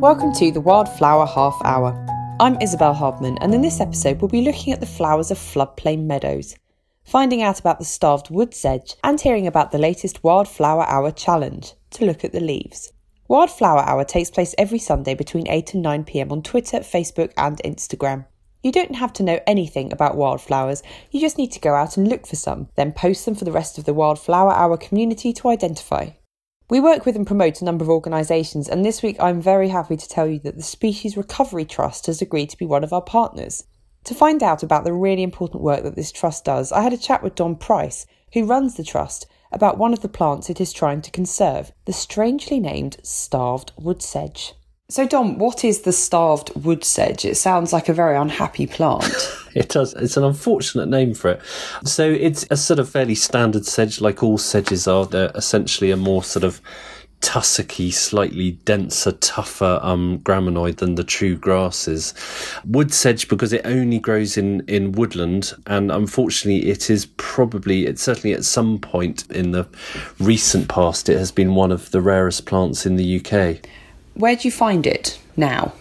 Welcome to the Wildflower Half Hour. I'm Isabel Hardman, and in this episode, we'll be looking at the flowers of floodplain meadows, finding out about the starved wood sedge, and hearing about the latest Wildflower Hour challenge to look at the leaves. Wildflower Hour takes place every Sunday between 8 and 9 pm on Twitter, Facebook, and Instagram. You don't have to know anything about wildflowers, you just need to go out and look for some, then post them for the rest of the Wildflower Hour community to identify. We work with and promote a number of organisations, and this week I'm very happy to tell you that the Species Recovery Trust has agreed to be one of our partners. To find out about the really important work that this trust does, I had a chat with Dom Price, who runs the trust, about one of the plants it is trying to conserve, the strangely named starved wood sedge. So, Dom, what is the starved wood sedge? It sounds like a very unhappy plant. it does. It's an unfortunate name for it. So, it's a sort of fairly standard sedge, like all sedges are. They're essentially a more sort of tussocky, slightly denser, tougher um, graminoid than the true grasses. Wood sedge, because it only grows in, in woodland, and unfortunately, it is probably, it's certainly at some point in the recent past, it has been one of the rarest plants in the UK. Where do you find it now?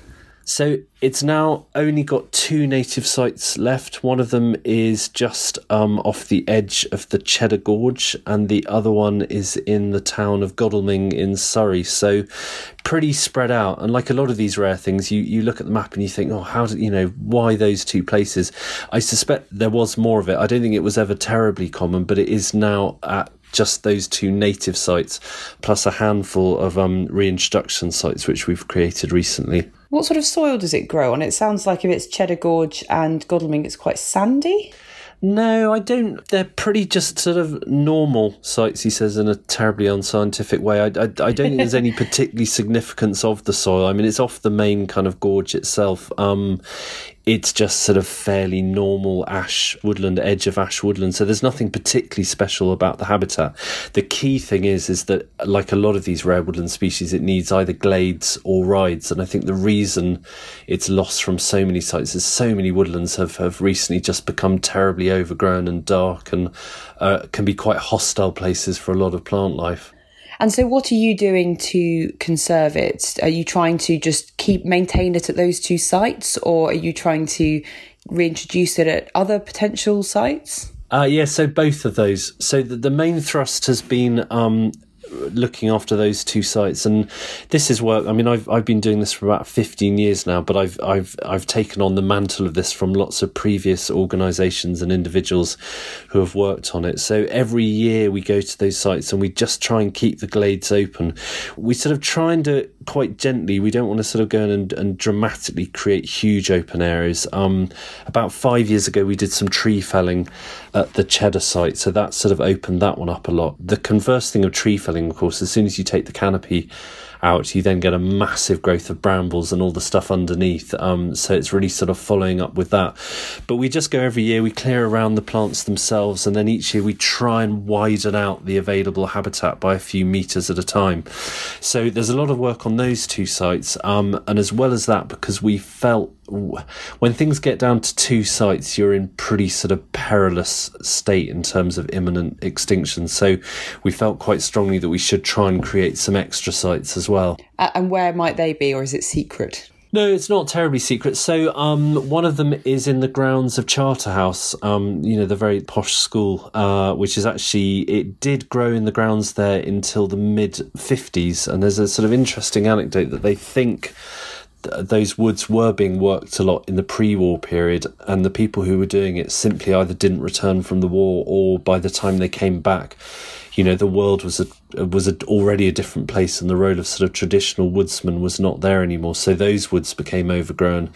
So it's now only got two native sites left. One of them is just um, off the edge of the Cheddar Gorge, and the other one is in the town of Godalming in Surrey. So pretty spread out. And like a lot of these rare things, you, you look at the map and you think, oh, how did you know why those two places? I suspect there was more of it. I don't think it was ever terribly common, but it is now at just those two native sites, plus a handful of um, reintroduction sites which we've created recently. What sort of soil does it grow on? It sounds like if it's Cheddar Gorge and Godalming, it's quite sandy. No, I don't. They're pretty just sort of normal sites, he says, in a terribly unscientific way. I, I, I don't think there's any particularly significance of the soil. I mean, it's off the main kind of gorge itself. Um, it's just sort of fairly normal ash woodland, edge of ash woodland. So there's nothing particularly special about the habitat. The key thing is, is that like a lot of these rare woodland species, it needs either glades or rides. And I think the reason it's lost from so many sites is so many woodlands have, have recently just become terribly overgrown and dark and uh, can be quite hostile places for a lot of plant life. And so, what are you doing to conserve it? Are you trying to just keep maintain it at those two sites, or are you trying to reintroduce it at other potential sites? Uh, yeah, so both of those. So the, the main thrust has been um, looking after those two sites. And this is work i mean i've i've been doing this for about 15 years now but i've i've i've taken on the mantle of this from lots of previous organizations and individuals who have worked on it. So every year we go to those sites and we just try and keep the glades open. We sort of try and do it quite gently. We don't want to sort of go in and, and dramatically create huge open areas. Um, about five years ago we did some tree felling at the cheddar site. So that sort of opened that one up a lot. The converse thing of tree felling of course, as soon as you take the canopy out, you then get a massive growth of brambles and all the stuff underneath. Um, so it's really sort of following up with that. But we just go every year, we clear around the plants themselves, and then each year we try and widen out the available habitat by a few meters at a time. So there's a lot of work on those two sites. Um, and as well as that, because we felt when things get down to two sites, you're in pretty sort of perilous state in terms of imminent extinction. So we felt quite strongly that we should try and create some extra sites as well. And where might they be, or is it secret? No, it's not terribly secret. So, um, one of them is in the grounds of Charterhouse, um, you know, the very posh school, uh, which is actually, it did grow in the grounds there until the mid 50s. And there's a sort of interesting anecdote that they think those woods were being worked a lot in the pre-war period, and the people who were doing it simply either didn't return from the war, or by the time they came back, you know, the world was a, was a, already a different place, and the role of sort of traditional woodsman was not there anymore. So those woods became overgrown.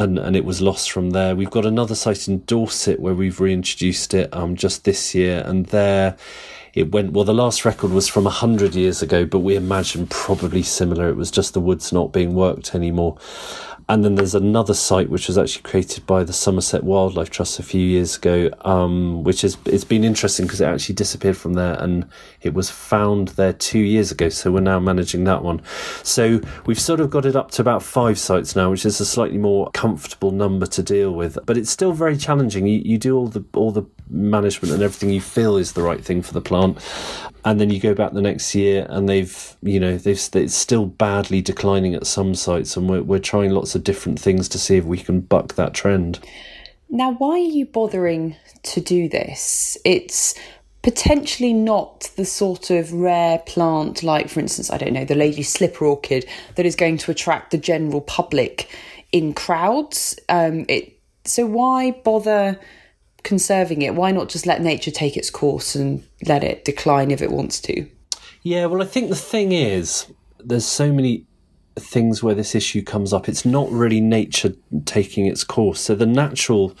And, and it was lost from there. We've got another site in Dorset where we've reintroduced it um, just this year, and there it went well the last record was from 100 years ago but we imagine probably similar it was just the woods not being worked anymore and then there's another site which was actually created by the Somerset Wildlife Trust a few years ago, um, which is it's been interesting because it actually disappeared from there and it was found there two years ago. So we're now managing that one. So we've sort of got it up to about five sites now, which is a slightly more comfortable number to deal with. But it's still very challenging. You, you do all the all the management and everything you feel is the right thing for the plant, and then you go back the next year and they've you know they've it's still badly declining at some sites, and we're we're trying lots of different things to see if we can buck that trend. Now, why are you bothering to do this? It's potentially not the sort of rare plant like for instance i don't know the lady slipper orchid that is going to attract the general public in crowds um, it so why bother conserving it why not just let nature take its course and let it decline if it wants to yeah well i think the thing is there's so many things where this issue comes up it's not really nature taking its course so the natural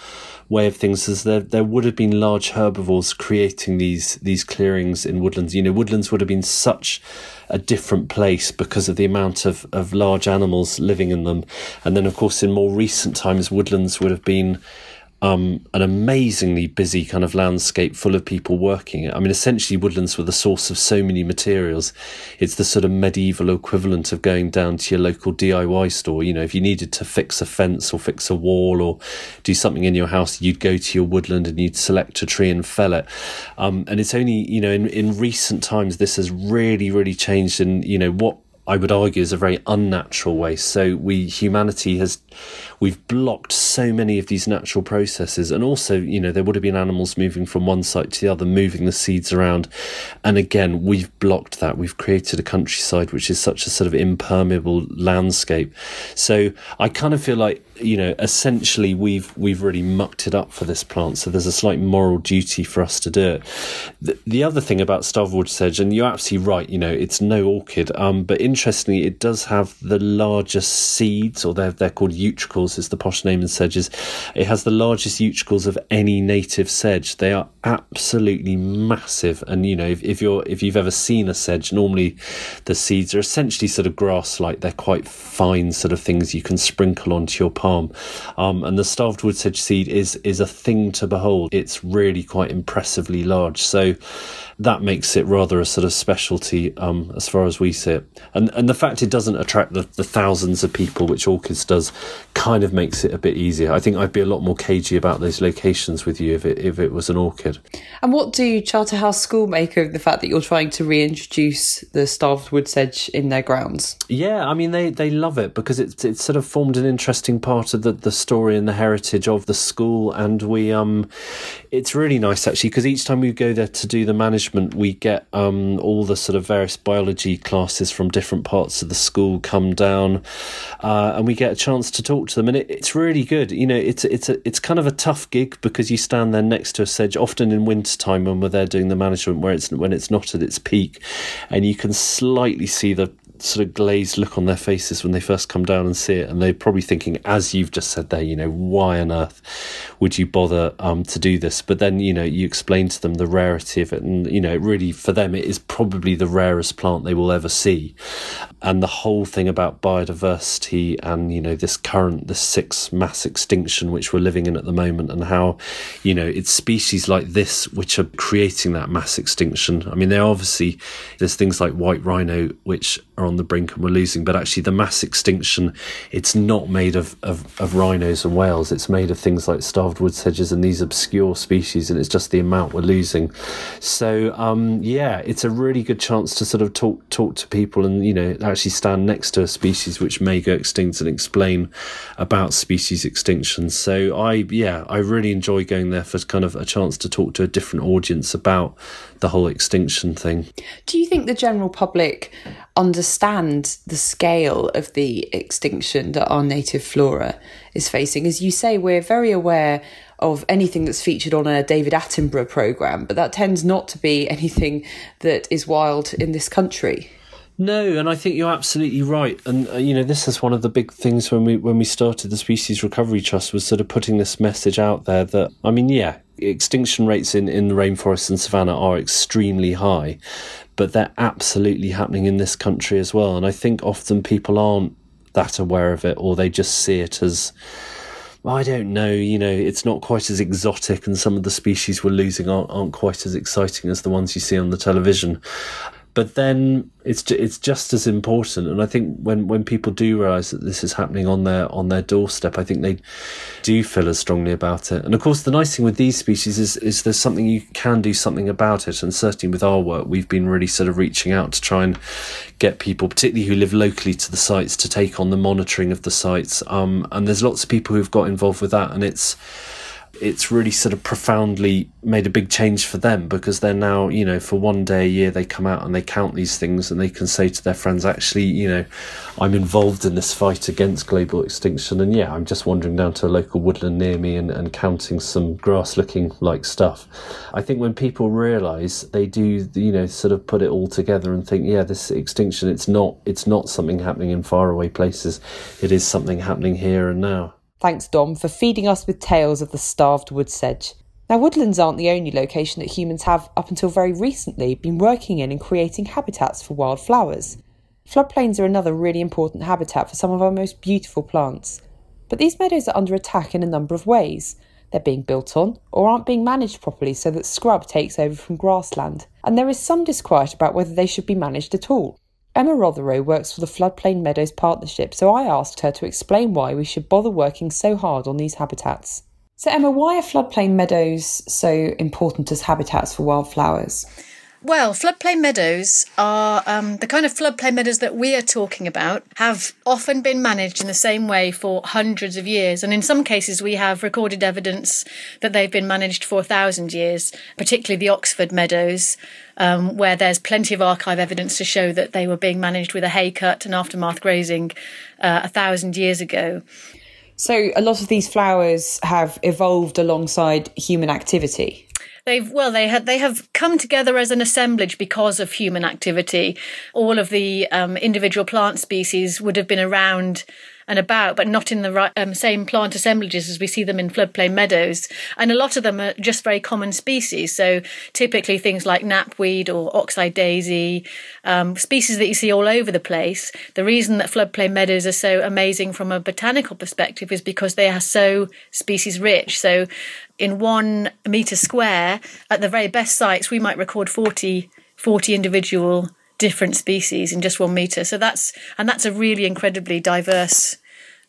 way of things is there there would have been large herbivores creating these these clearings in woodlands. You know, woodlands would have been such a different place because of the amount of, of large animals living in them. And then of course in more recent times woodlands would have been um, an amazingly busy kind of landscape full of people working. I mean, essentially, woodlands were the source of so many materials. It's the sort of medieval equivalent of going down to your local DIY store. You know, if you needed to fix a fence or fix a wall or do something in your house, you'd go to your woodland and you'd select a tree and fell it. Um, and it's only, you know, in, in recent times, this has really, really changed. And, you know, what I would argue is a very unnatural way. So we humanity has we've blocked so many of these natural processes. And also you know there would have been animals moving from one site to the other moving the seeds around. And again we've blocked that. We've created a countryside which is such a sort of impermeable landscape. So i kind of feel like you know essentially we've we've really mucked it up for this plant. So there's a slight moral duty for us to do it. The, the other thing about starved wood sedge and you're absolutely right you know it's no orchid um, but interestingly it does have the largest seeds or they're, they're called utricles is the posh name in sedges. It has the largest utricles of any native sedge. They are absolutely massive, and you know if, if you're if you've ever seen a sedge, normally the seeds are essentially sort of grass-like. They're quite fine sort of things you can sprinkle onto your palm. Um, and the starved wood sedge seed is is a thing to behold. It's really quite impressively large. So that makes it rather a sort of specialty um, as far as we see it. And and the fact it doesn't attract the, the thousands of people which Orchids does kind of makes it a bit easier. I think I'd be a lot more cagey about those locations with you if it if it was an orchid. And what do Charterhouse School make of the fact that you're trying to reintroduce the starved wood sedge in their grounds? Yeah, I mean they, they love it because it's it's sort of formed an interesting part of the, the story and the heritage of the school and we um it's really nice actually because each time we go there to do the management, we get um, all the sort of various biology classes from different parts of the school come down, uh, and we get a chance to talk to them, and it, it's really good. You know, it's it's a, it's kind of a tough gig because you stand there next to a sedge, often in winter time when we're there doing the management, where it's when it's not at its peak, and you can slightly see the sort of glazed look on their faces when they first come down and see it, and they're probably thinking, as you've just said there, you know, why on earth would you bother um, to do this? But then, you know, you explain to them the rarity of it, and you know, really for them, it is probably the rarest plant they will ever see, and the whole thing about biodiversity and you know this current this sixth mass extinction which we're living in at the moment, and how you know it's species like this which are creating that mass extinction. I mean, they obviously there's things like white rhino which are on the brink and we're losing. But actually, the mass extinction, it's not made of, of, of rhinos and whales. It's made of things like starved wood sedges and these obscure species, and it's just the amount we're losing. So, um, yeah, it's a really good chance to sort of talk talk to people and you know actually stand next to a species which may go extinct and explain about species extinction. So, I yeah, I really enjoy going there for kind of a chance to talk to a different audience about the whole extinction thing. Do you think the general public understand the scale of the extinction that our native flora is facing? As you say, we're very aware of anything that's featured on a David Attenborough programme, but that tends not to be anything that is wild in this country. No, and I think you're absolutely right. And uh, you know, this is one of the big things when we when we started the Species Recovery Trust was sort of putting this message out there that I mean, yeah, extinction rates in in the rainforest and savanna are extremely high, but they're absolutely happening in this country as well. And I think often people aren't that aware of it, or they just see it as I don't know, you know, it's not quite as exotic, and some of the species we're losing aren't, aren't quite as exciting as the ones you see on the television but then it's it's just as important and i think when when people do realize that this is happening on their on their doorstep i think they do feel as strongly about it. And of course the nice thing with these species is is there's something you can do something about it and certainly with our work we've been really sort of reaching out to try and get people particularly who live locally to the sites to take on the monitoring of the sites. Um, and there's lots of people who've got involved with that and it's it's really sort of profoundly made a big change for them because they're now, you know, for one day a year they come out and they count these things and they can say to their friends, actually, you know, I'm involved in this fight against global extinction. And yeah, I'm just wandering down to a local woodland near me and, and counting some grass looking like stuff. I think when people realize they do, you know, sort of put it all together and think, yeah, this extinction, it's not, it's not something happening in faraway places. It is something happening here and now. Thanks, Dom, for feeding us with tales of the starved wood sedge. Now, woodlands aren't the only location that humans have, up until very recently, been working in and creating habitats for wildflowers. Floodplains are another really important habitat for some of our most beautiful plants. But these meadows are under attack in a number of ways. They're being built on, or aren't being managed properly so that scrub takes over from grassland, and there is some disquiet about whether they should be managed at all. Emma Rothero works for the Floodplain Meadows Partnership, so I asked her to explain why we should bother working so hard on these habitats. So, Emma, why are floodplain meadows so important as habitats for wildflowers? Well, floodplain meadows are um, the kind of floodplain meadows that we are talking about, have often been managed in the same way for hundreds of years. And in some cases, we have recorded evidence that they've been managed for a thousand years, particularly the Oxford meadows, um, where there's plenty of archive evidence to show that they were being managed with a hay cut and aftermath grazing uh, a thousand years ago. So, a lot of these flowers have evolved alongside human activity. They've well, they had they have come together as an assemblage because of human activity. All of the um, individual plant species would have been around and about, but not in the right, um, same plant assemblages as we see them in floodplain meadows. And a lot of them are just very common species. So typically things like knapweed or oxeye daisy, um, species that you see all over the place. The reason that floodplain meadows are so amazing from a botanical perspective is because they are so species rich. So in one metre square, at the very best sites, we might record 40, 40 individual different species in just one meter. So that's and that's a really incredibly diverse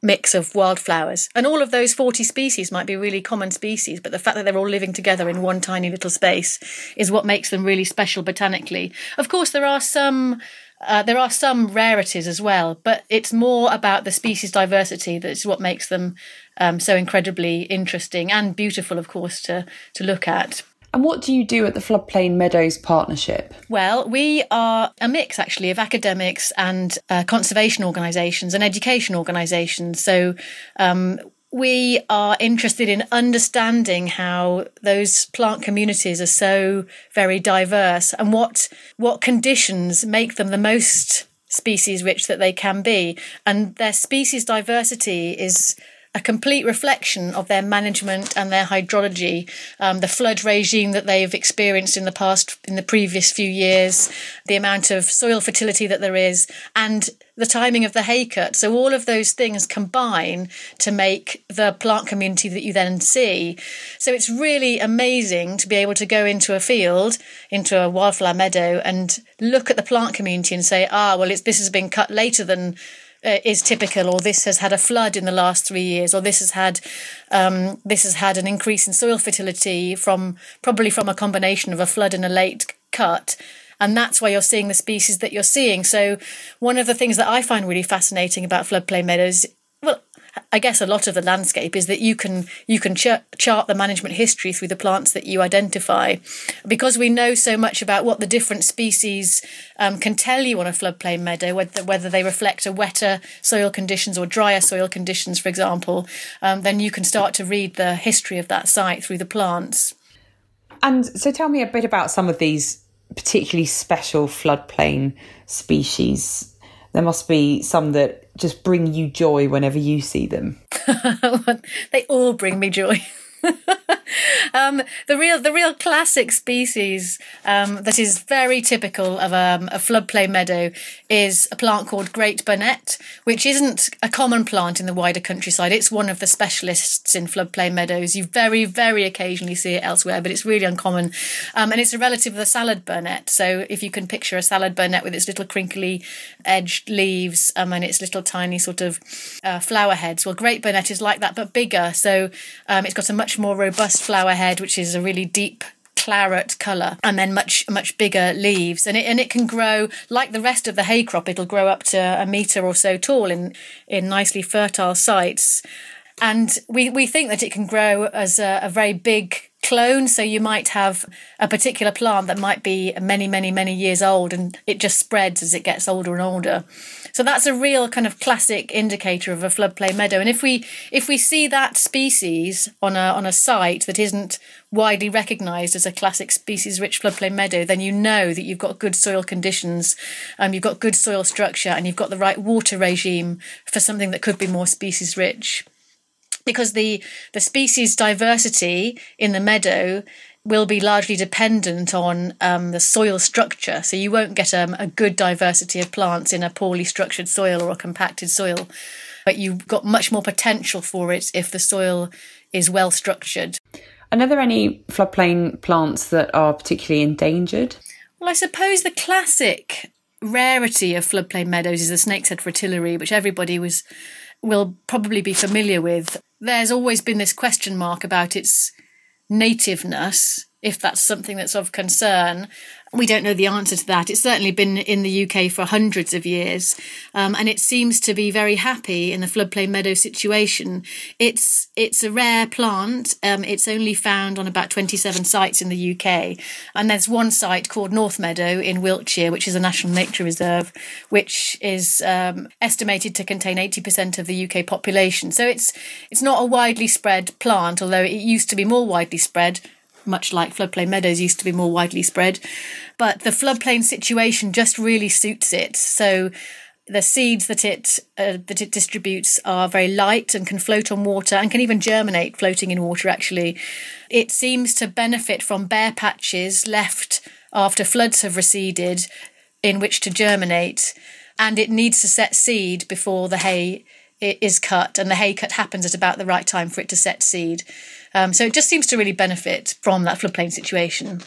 mix of wildflowers. And all of those 40 species might be really common species, but the fact that they're all living together in one tiny little space is what makes them really special botanically. Of course, there are some uh, there are some rarities as well, but it's more about the species diversity that's what makes them um, so incredibly interesting and beautiful, of course, to to look at. And what do you do at the Floodplain Meadows Partnership? Well, we are a mix actually of academics and uh, conservation organisations and education organisations. So um, we are interested in understanding how those plant communities are so very diverse and what what conditions make them the most species rich that they can be and their species diversity is a complete reflection of their management and their hydrology, um, the flood regime that they've experienced in the past, in the previous few years, the amount of soil fertility that there is, and the timing of the hay cut. So all of those things combine to make the plant community that you then see. So it's really amazing to be able to go into a field, into a wildflower meadow and look at the plant community and say, ah, well, this has been cut later than uh, is typical, or this has had a flood in the last three years, or this has had um, this has had an increase in soil fertility from probably from a combination of a flood and a late cut. And that's why you're seeing the species that you're seeing. So, one of the things that I find really fascinating about floodplain meadows I guess a lot of the landscape is that you can you can ch- chart the management history through the plants that you identify, because we know so much about what the different species um, can tell you on a floodplain meadow, whether whether they reflect a wetter soil conditions or drier soil conditions, for example. Um, then you can start to read the history of that site through the plants. And so, tell me a bit about some of these particularly special floodplain species there must be some that just bring you joy whenever you see them. they all bring me joy. um, the real, the real classic species um, that is very typical of um, a floodplain meadow is a plant called Great Burnet, which isn't a common plant in the wider countryside. It's one of the specialists in floodplain meadows. You very, very occasionally see it elsewhere, but it's really uncommon. Um, and it's a relative of the salad burnet. So if you can picture a salad burnet with its little crinkly edged leaves um, and its little tiny sort of uh, flower heads, well, Great Burnet is like that, but bigger. So um, it's got a much more robust flower head, which is a really deep claret colour and then much much bigger leaves. And it and it can grow like the rest of the hay crop it'll grow up to a metre or so tall in in nicely fertile sites. And we we think that it can grow as a, a very big clone. So you might have a particular plant that might be many, many, many years old and it just spreads as it gets older and older. So that's a real kind of classic indicator of a floodplain meadow. And if we if we see that species on a on a site that isn't widely recognised as a classic species rich floodplain meadow, then you know that you've got good soil conditions, um, you've got good soil structure, and you've got the right water regime for something that could be more species rich because the the species diversity in the meadow will be largely dependent on um, the soil structure. So you won't get um, a good diversity of plants in a poorly structured soil or a compacted soil, but you've got much more potential for it if the soil is well structured. And are there any floodplain plants that are particularly endangered? Well, I suppose the classic rarity of floodplain meadows is the snake's head fritillary, which everybody was will probably be familiar with. There's always been this question mark about its nativeness, if that's something that's of concern we don't know the answer to that. It's certainly been in the UK for hundreds of years, um, and it seems to be very happy in the floodplain meadow situation. It's it's a rare plant. Um, it's only found on about 27 sites in the UK, and there's one site called North Meadow in Wiltshire, which is a national nature reserve, which is um, estimated to contain 80% of the UK population. So it's it's not a widely spread plant, although it used to be more widely spread much like floodplain meadows used to be more widely spread. But the floodplain situation just really suits it. So the seeds that it uh, that it distributes are very light and can float on water and can even germinate floating in water actually it seems to benefit from bare patches left after floods have receded in which to germinate and it needs to set seed before the hay is cut and the hay cut happens at about the right time for it to set seed um, so it just seems to really benefit from that floodplain situation.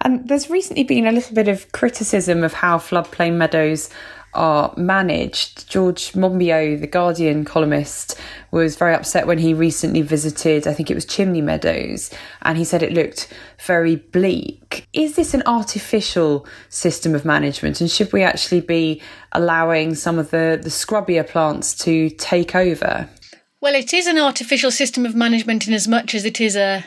And there's recently been a little bit of criticism of how floodplain meadows are managed. George Monbiot, the Guardian columnist, was very upset when he recently visited, I think it was Chimney Meadows, and he said it looked very bleak. Is this an artificial system of management, and should we actually be allowing some of the, the scrubbier plants to take over? Well, it is an artificial system of management in as much as it is a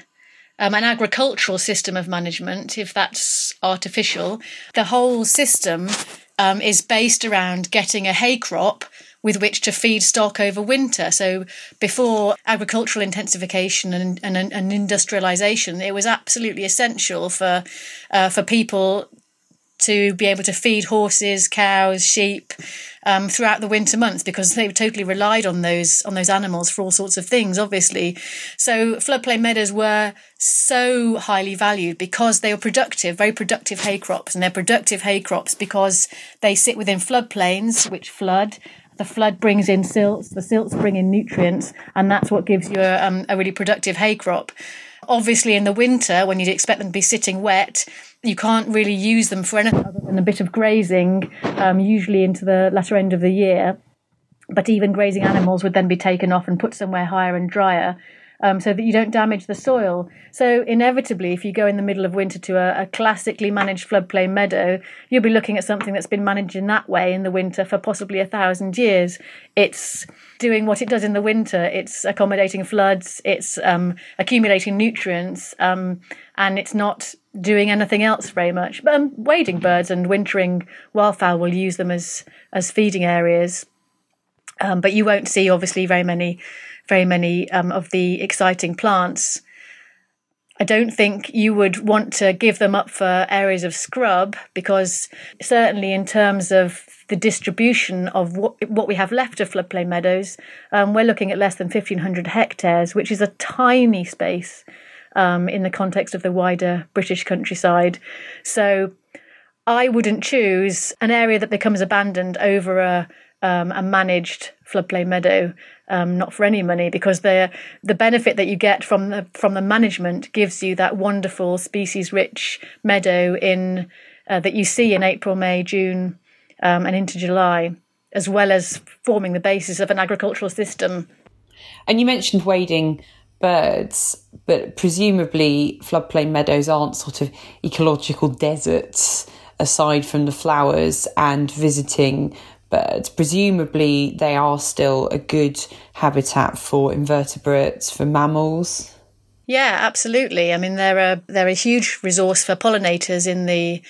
um, an agricultural system of management, if that's artificial. The whole system um, is based around getting a hay crop with which to feed stock over winter. So before agricultural intensification and, and, and industrialization, it was absolutely essential for uh, for people to be able to feed horses, cows, sheep um, throughout the winter months because they totally relied on those on those animals for all sorts of things. Obviously, so floodplain meadows were so highly valued because they were productive, very productive hay crops, and they're productive hay crops because they sit within floodplains which flood. The flood brings in silts, the silts bring in nutrients, and that's what gives you a, um, a really productive hay crop. Obviously, in the winter, when you'd expect them to be sitting wet, you can't really use them for anything other than a bit of grazing, um, usually into the latter end of the year. But even grazing animals would then be taken off and put somewhere higher and drier. Um, so that you don't damage the soil. So, inevitably, if you go in the middle of winter to a, a, classically managed floodplain meadow, you'll be looking at something that's been managed in that way in the winter for possibly a thousand years. It's doing what it does in the winter, it's accommodating floods, it's um, accumulating nutrients, um, and it's not doing anything else very much. But um, wading birds and wintering wildfowl will use them as as feeding areas. Um, but you won't see obviously very many very many um, of the exciting plants. I don't think you would want to give them up for areas of scrub because certainly in terms of the distribution of what, what we have left of floodplain meadows, um, we're looking at less than 1,500 hectares, which is a tiny space um, in the context of the wider British countryside. So I wouldn't choose an area that becomes abandoned over a, um, a managed floodplain meadow um, not for any money, because the the benefit that you get from the from the management gives you that wonderful species rich meadow in uh, that you see in April, May, June, um, and into July, as well as forming the basis of an agricultural system. And you mentioned wading birds, but presumably floodplain meadows aren't sort of ecological deserts aside from the flowers and visiting birds. Presumably, they are still a good habitat for invertebrates, for mammals. Yeah, absolutely. I mean, they're a they're a huge resource for pollinators in the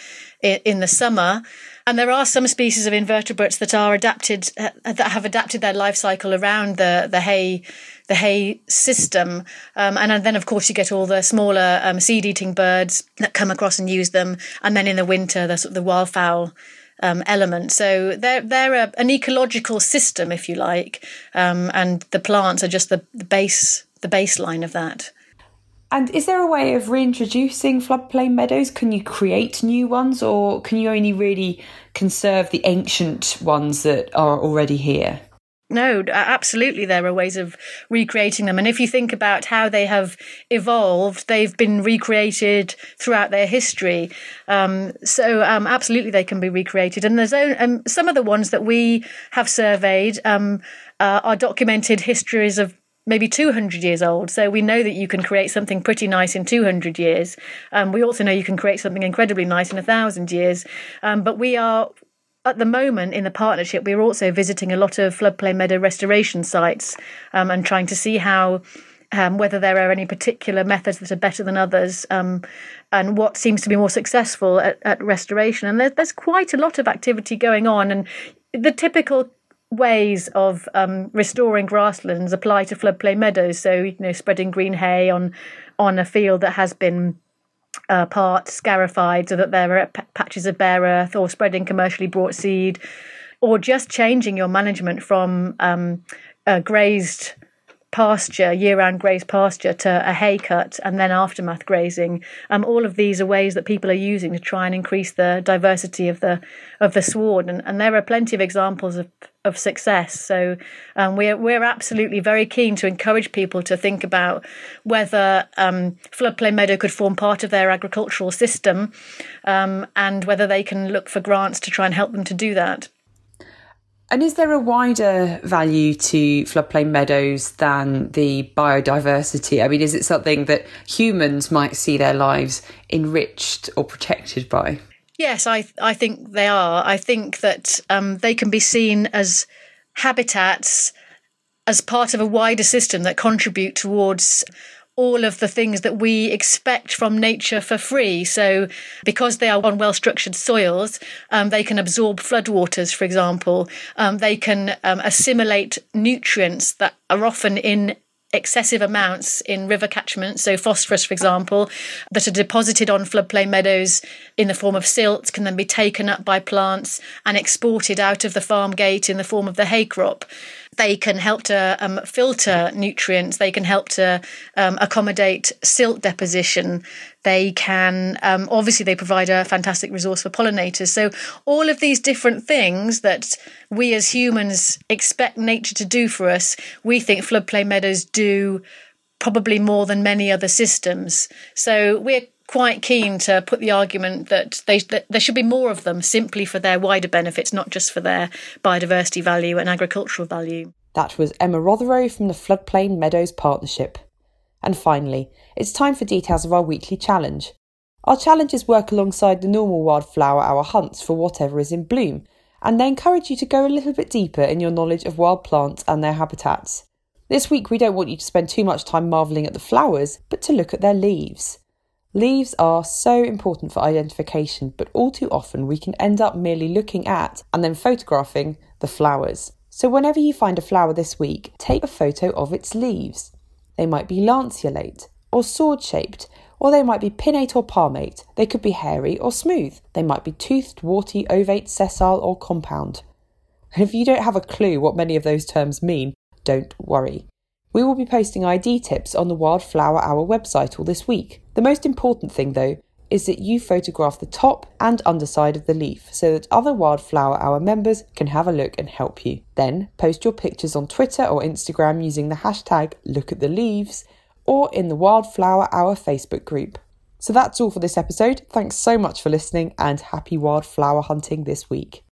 in the summer. And there are some species of invertebrates that are adapted uh, that have adapted their life cycle around the the hay the hay system. Um, and then, of course, you get all the smaller um, seed eating birds that come across and use them. And then in the winter, the the wildfowl um, element. So they're they're a, an ecological system, if you like, um, and the plants are just the, the base the baseline of that. And is there a way of reintroducing floodplain meadows? Can you create new ones, or can you only really conserve the ancient ones that are already here? No, absolutely, there are ways of recreating them. And if you think about how they have evolved, they've been recreated throughout their history. Um, so, um, absolutely, they can be recreated. And there's um, some of the ones that we have surveyed uh, are documented histories of maybe 200 years old. So we know that you can create something pretty nice in 200 years. Um, we also know you can create something incredibly nice in a thousand years. Um, but we are at the moment in the partnership, we're also visiting a lot of floodplain meadow restoration sites um, and trying to see how. Um, whether there are any particular methods that are better than others, um, and what seems to be more successful at, at restoration. And there, there's quite a lot of activity going on, and the typical ways of um, restoring grasslands apply to floodplain meadows. So you know, spreading green hay on on a field that has been uh, part scarified so that there are p- patches of bare earth or spreading commercially brought seed or just changing your management from um, a grazed pasture, year round grazed pasture, to a hay cut and then aftermath grazing. Um, all of these are ways that people are using to try and increase the diversity of the of the sward, and, and there are plenty of examples of of success. So um, we're we're absolutely very keen to encourage people to think about whether um, floodplain meadow could form part of their agricultural system, um, and whether they can look for grants to try and help them to do that. And is there a wider value to floodplain meadows than the biodiversity? I mean, is it something that humans might see their lives enriched or protected by? Yes, I I think they are. I think that um, they can be seen as habitats as part of a wider system that contribute towards all of the things that we expect from nature for free. So, because they are on well structured soils, um, they can absorb floodwaters, for example. Um, they can um, assimilate nutrients that are often in excessive amounts in river catchments, so phosphorus, for example, that are deposited on floodplain meadows in the form of silt can then be taken up by plants and exported out of the farm gate in the form of the hay crop. They can help to um, filter nutrients. They can help to um, accommodate silt deposition. They can, um, obviously, they provide a fantastic resource for pollinators. So, all of these different things that we as humans expect nature to do for us, we think floodplain meadows do probably more than many other systems. So, we're quite keen to put the argument that, they, that there should be more of them simply for their wider benefits, not just for their biodiversity value and agricultural value. That was Emma Rothero from the Floodplain Meadows Partnership. And finally, it's time for details of our weekly challenge. Our challenges work alongside the normal wildflower hour hunts for whatever is in bloom, and they encourage you to go a little bit deeper in your knowledge of wild plants and their habitats. This week, we don't want you to spend too much time marvelling at the flowers, but to look at their leaves. Leaves are so important for identification, but all too often we can end up merely looking at and then photographing the flowers. So, whenever you find a flower this week, take a photo of its leaves. They might be lanceolate or sword shaped, or they might be pinnate or palmate. They could be hairy or smooth. They might be toothed, warty, ovate, sessile, or compound. And if you don't have a clue what many of those terms mean, don't worry. We will be posting ID tips on the Wildflower Hour website all this week. The most important thing, though, is that you photograph the top and underside of the leaf so that other Wildflower Hour members can have a look and help you. Then post your pictures on Twitter or Instagram using the hashtag LookAtTheLeaves or in the Wildflower Hour Facebook group. So that's all for this episode. Thanks so much for listening and happy wildflower hunting this week.